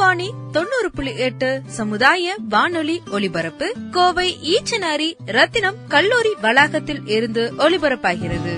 ரத்னவாணி தொண்ணூறு புள்ளி எட்டு சமுதாய வானொலி ஒலிபரப்பு. கோவை ஈச்சனாரி ரத்தினம் கல்லூரி வளாகத்தில் இருந்து ஒலிபரப்பாகிறது.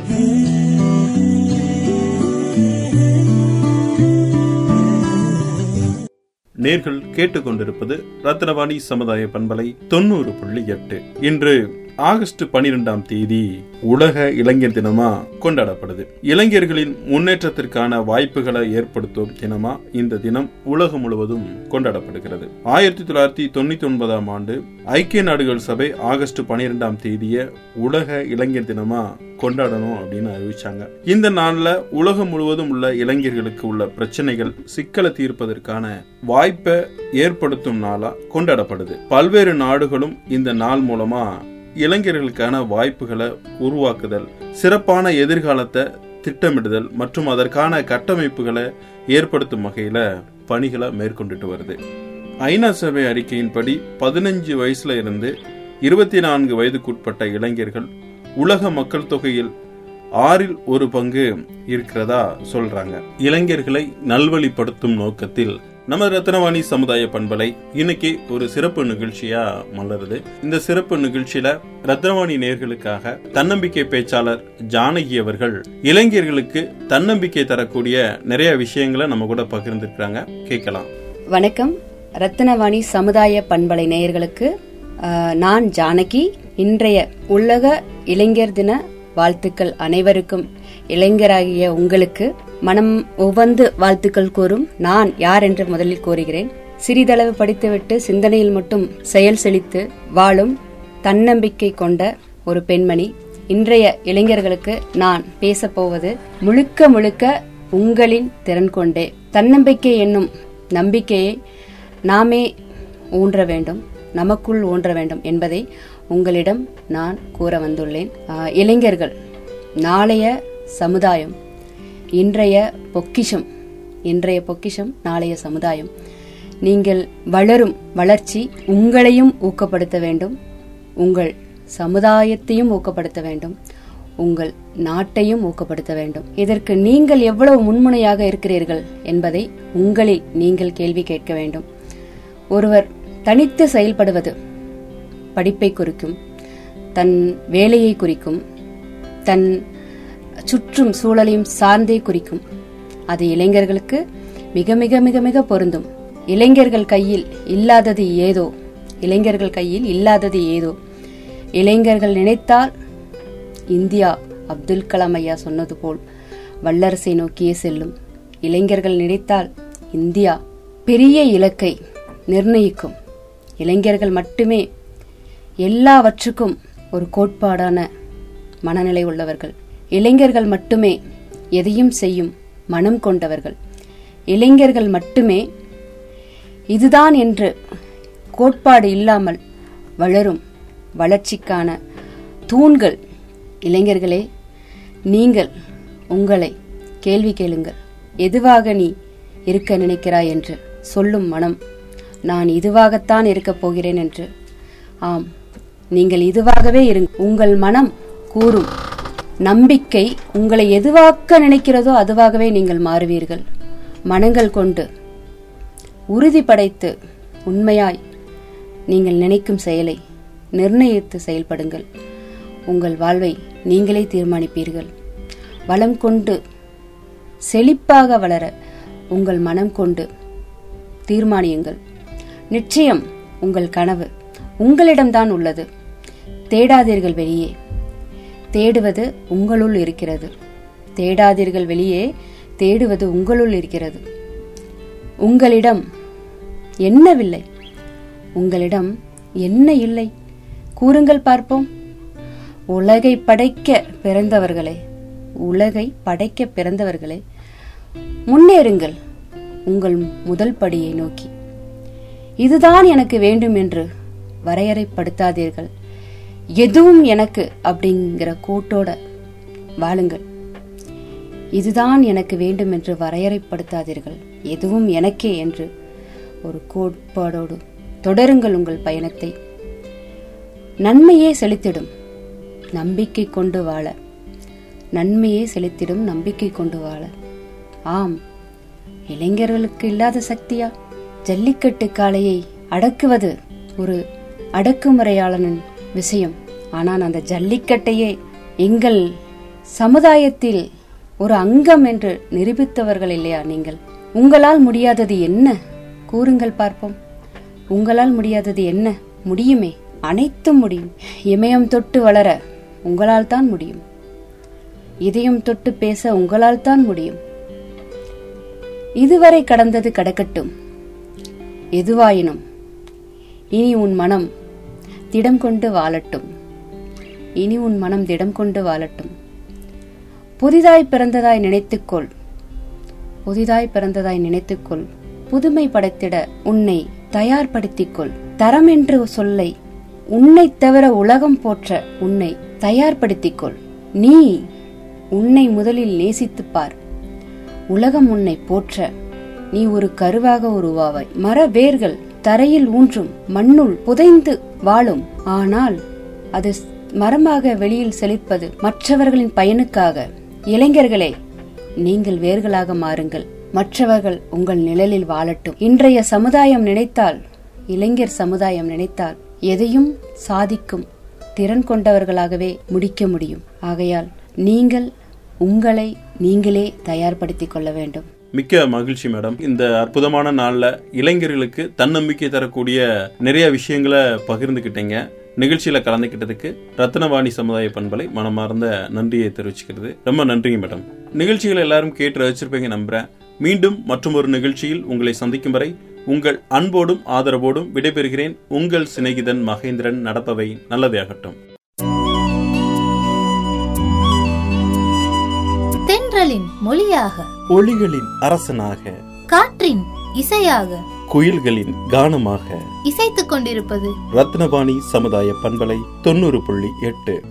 நேர்கள் கேட்டுக்கொண்டிருப்பது ரத்னவாணி சமுதாய பண்பலை தொண்ணூறு புள்ளி எட்டு. இன்று ஆகஸ்ட் பனிரெண்டாம் தேதி உலக இளைஞர் தினமா கொண்டாடப்படுது. இளைஞர்களின் முன்னேற்றத்திற்கான வாய்ப்புகளை ஏற்படுத்தும் தினமா இந்த தினம் உலகம் முழுவதும் கொண்டாடப்படுகிறது. ஆயிரத்தி தொள்ளாயிரத்தி தொண்ணூத்தி ஒன்பதாம் ஆண்டு ஐக்கிய நாடுகள் சபை ஆகஸ்ட் பனிரெண்டாம் தேதிய உலக இளைஞர் தினமா கொண்டாடணும் அப்படின்னு அறிவிச்சாங்க. இந்த நாள்ல உலகம் முழுவதும் உள்ள இளைஞர்களுக்கு உள்ள பிரச்சனைகள் சிக்கலை தீர்ப்பதற்கான வாய்ப்பை ஏற்படுத்தும் நாளா கொண்டாடப்படுது. பல்வேறு நாடுகளும் இந்த நாள் மூலமா இளைஞர்களுக்கான வாய்ப்புகளை உருவாக்குதல் சிறப்பான எதிர்காலத்தை திட்டமிடுதல் மற்றும் அதற்கான கட்டமைப்புகளை ஏற்படுத்தும் வகையில் பணிகளை மேற்கொண்டுட்டு வருது. ஐநா சபை அறிக்கையின்படி பதினஞ்சு வயசுல இருந்து இருபத்தி நான்கு வயதுக்குட்பட்ட இளைஞர்கள் உலக மக்கள் தொகையில் ஆறில் ஒரு பங்கு இருக்கிறதா சொல்றாங்க. இளைஞர்களை நல்வழிப்படுத்தும் நோக்கத்தில் நம்ம ரத்னவாணி சமுதாய பண்பலை இன்னைக்கு ஒரு சிறப்பு நிகழ்ச்சியா மலருது. இந்த சிறப்பு நிகழ்ச்சியில ரத்னவாணி நேர்களுக்காக தன்னம்பிக்கை பேச்சாளர் ஜானகி அவர்கள் இளைஞர்களுக்கு தன்னம்பிக்கை தரக்கூடிய நிறைய விஷயங்களை நம்ம கூட பகிர்ந்துருக்காங்க கேட்கலாம். வணக்கம். ரத்னவாணி சமுதாய பண்பலை நேயர்களுக்கு நான் ஜானகி. இன்றைய உலக இளைஞர் தின வாழ்த்துக்கள் அனைவருக்கும். இளைஞராகிய உங்களுக்கு மனம் ஒவ்வொன்று வாழ்த்துக்கள் கூறும். நான் யார் என்று முதலில் கூறுகிறேன். சிறிதளவு படித்துவிட்டு சிந்தனையில் மட்டும் செயல் செழித்து வாழும் தன்னம்பிக்கை கொண்ட ஒரு பெண்மணி. இன்றைய இளைஞர்களுக்கு நான் பேசப்போவது முழுக்க முழுக்க உங்களின் திறன் கொண்டே. தன்னம்பிக்கை என்னும் நம்பிக்கையை நாமே ஊன்ற வேண்டும் நமக்குள் ஊன்ற வேண்டும் என்பதை உங்களிடம் நான் கூற வந்துள்ளேன். இளைஞர்கள் நாளைய சமுதாயம். இன்றைய பொக்கிஷம் இன்றைய பொக்கிஷம் நாளைய சமுதாயம். நீங்கள் வளரும் வளர்ச்சி உங்களையும் ஊக்கப்படுத்த வேண்டும். உங்கள் சமுதாயத்தையும் ஊக்கப்படுத்த வேண்டும். உங்கள் நாட்டையும் ஊக்கப்படுத்த வேண்டும். இதற்கு நீங்கள் எவ்வளவு முன்முனையாக இருக்கிறீர்கள் என்பதை உங்களில் நீங்கள் கேள்வி கேட்க வேண்டும். ஒருவர் தனித்து செயல்படுவது படிப்பை குறிக்கும் தன் வேலையை குறிக்கும் தன் சுற்றும் சூழலையும் சார்ந்தே குறிக்கும். அது இளைஞர்களுக்கு மிக மிக மிக மிக பொருந்தும். இளைஞர்கள் கையில் இல்லாதது ஏதோ? இளைஞர்கள் கையில் இல்லாதது ஏதோ? இளைஞர்கள் நினைத்தால் இந்தியா அப்துல் கலாம் ஐயா சொன்னது போல் வல்லரசை நோக்கியே செல்லும். இளைஞர்கள் நினைத்தால் இந்தியா பெரிய இலக்கை நிர்ணயிக்கும். இளைஞர்கள் மட்டுமே எல்லாவற்றுக்கும் ஒரு கோட்பாடான மனநிலை உள்ளவர்கள். இளைஞர்கள் மட்டுமே எதையும் செய்யும் மனம் கொண்டவர்கள். இளைஞர்கள் மட்டுமே இதுதான் என்று கோட்பாடு இல்லாமல் வளரும் வளர்ச்சிக்கான தூண்கள். இளைஞர்களே நீங்கள் உங்களை கேள்வி கேளுங்கள். எதுவாக நீ இருக்க நினைக்கிறாய் என்று சொல்லும் மனம் நான் இதுவாகத்தான் இருக்கப் போகிறேன் என்று. ஆம் நீங்கள் இதுவாகவே இருங்க உங்கள் மனம் கூறும் நம்பிக்கை உங்களை எதுவாக்க நினைக்கிறதோ அதுவாகவே நீங்கள் மாறுவீர்கள். மனங்கள் கொண்டு உறுதி படைத்து உண்மையாய் நீங்கள் நினைக்கும் செயலை நிர்ணயித்து செயல்படுங்கள். உங்கள் வாழ்வை நீங்களே தீர்மானிப்பீர்கள். வளம் கொண்டு செழிப்பாக வளர உங்கள் மனம் கொண்டு தீர்மானியுங்கள். நிச்சயம் உங்கள் கனவு உங்களிடம்தான் உள்ளது. தேடாதீர்கள் வெளியே. தேடுவது உங்களுள் இருக்கிறது. தேடாதீர்கள் வெளியே தேடுவது உங்களுள் இருக்கிறது. உங்களிடம் என்னவில்லை? உங்களிடம் என்ன இல்லை? கூறுங்கள் பார்ப்போம். உலகை படைக்க பிறந்தவர்களே உலகை படைக்க பிறந்தவர்களே முன்னேறுங்கள். உங்கள் முதல் படியை நோக்கி. இதுதான் எனக்கு வேண்டும் என்று வரையறைப்படுத்தாதீர்கள். எதுவும் எனக்கு அப்படிங்கிற கோட்டோட வாழுங்கள். இதுதான் எனக்கு வேண்டும் என்று வரையறைப்படுத்தாதீர்கள். எதுவும் எனக்கே என்று ஒரு கோட்பாடோடு தொடருங்கள் உங்கள் பயணத்தை. நன்மையே செலுத்திடும் நம்பிக்கை கொண்டு வாழ. நன்மையே செலுத்திடும் நம்பிக்கை கொண்டு வாழ. ஆம் இளைஞர்களுக்கு இல்லாத சக்தியா? ஜல்லிக்கட்டு காளையை அடக்குவது ஒரு அடக்குமுறையாளனின் விஷயம். ஆனால் அந்த ஜல்லிக்கட்டையே எங்கள் சமுதாயத்தில் ஒரு அங்கம் என்று நிரூபித்தவர்கள் இல்லையா நீங்கள்? உங்களால் முடியாதது என்ன? கூறுங்கள் பார்ப்போம். உங்களால் முடியாதது என்ன? முடியுமே. அனைத்தும் முடியும். இமயம் தொட்டு வளர உங்களால் தான் முடியும். இதயம் தொட்டு பேச உங்களால் தான் முடியும். இதுவரை கடந்தது கடக்கட்டும். எதுவாயினும். இனி உன் மனம் திடம் கொண்டு வாழட்டும். இனி உன் மனம் திடம் கொண்டு வாழட்டும். புதிதாய் பிறந்ததாய் நினைத்துக்கொள். புதிதாய் பிறந்ததாய் நினைத்துக்கொள். புதுமை படைத்திட உன்னை தயார்படுத்திக்கொள். தரம் என்று சொல்லை உன்னை தவிர உலகம் போற்ற உன்னை தயார்படுத்திக்கொள். நீ உன்னை முதலில் நேசித்துப் பார். உலகம் உன்னை போற்ற நீ ஒரு கருவாக உருவாவாய். மர வேர்கள் தரையில் ஊன்றும் மண்ணுள் புதைந்து வாழும். ஆனால் அது மரமாக வெளியில் செழிப்பது மற்றவர்களின் பயனுக்காக. இளைஞர்களே நீங்கள் வேர்களாக மாறுங்கள். மற்றவர்கள் உங்கள் நிழலில் வாழட்டும். இன்றைய சமுதாயம் நினைத்தால் இளைஞர் சமுதாயம் நினைத்தால் எதையும் சாதிக்கும் திறன் கொண்டவர்களாகவே முடிக்க முடியும். ஆகையால் நீங்கள் உங்களை நீங்களே தயார்படுத்திக் கொள்ள வேண்டும். மிக்க மகிழ்ச்சி மேடம். இந்த அற்புதமான நாளில் இளைஞர்களுக்கு தன்னம்பிக்கை தரக்கூடிய நிறைய விஷயங்களை பகிர்ந்துக்கிட்டீங்க நிகழ்ச்சியில் கலந்துக்கிட்டதுக்கு ரத்னவாணி சமுதாய பண்பலை மனமார்ந்த நன்றியை தெரிவிச்சுக்கிறது. ரொம்ப நன்றிங்க மேடம். நிகழ்ச்சிகளை எல்லாரும் கேட்டு ரசிச்சிருப்பீங்க நம்புறேன். மீண்டும் மற்றும் ஒரு நிகழ்ச்சியில் உங்களை சந்திக்கும் வரை உங்கள் அன்போடும் ஆதரவோடும் விடைபெறுகிறேன். உங்கள் சிநேகிதன் மகேந்திரன் நடப்பவை நல்லதே ஆகட்டும் மொழியாக. ஒளிகளின் அரசனாக. காற்றின் இசையாக. குயில்களின் கானமாக. இசைத்துக் கொண்டிருப்பது. ரத்னவாணி சமுதாய பண்பலை தொண்ணூறு புள்ளி எட்டு.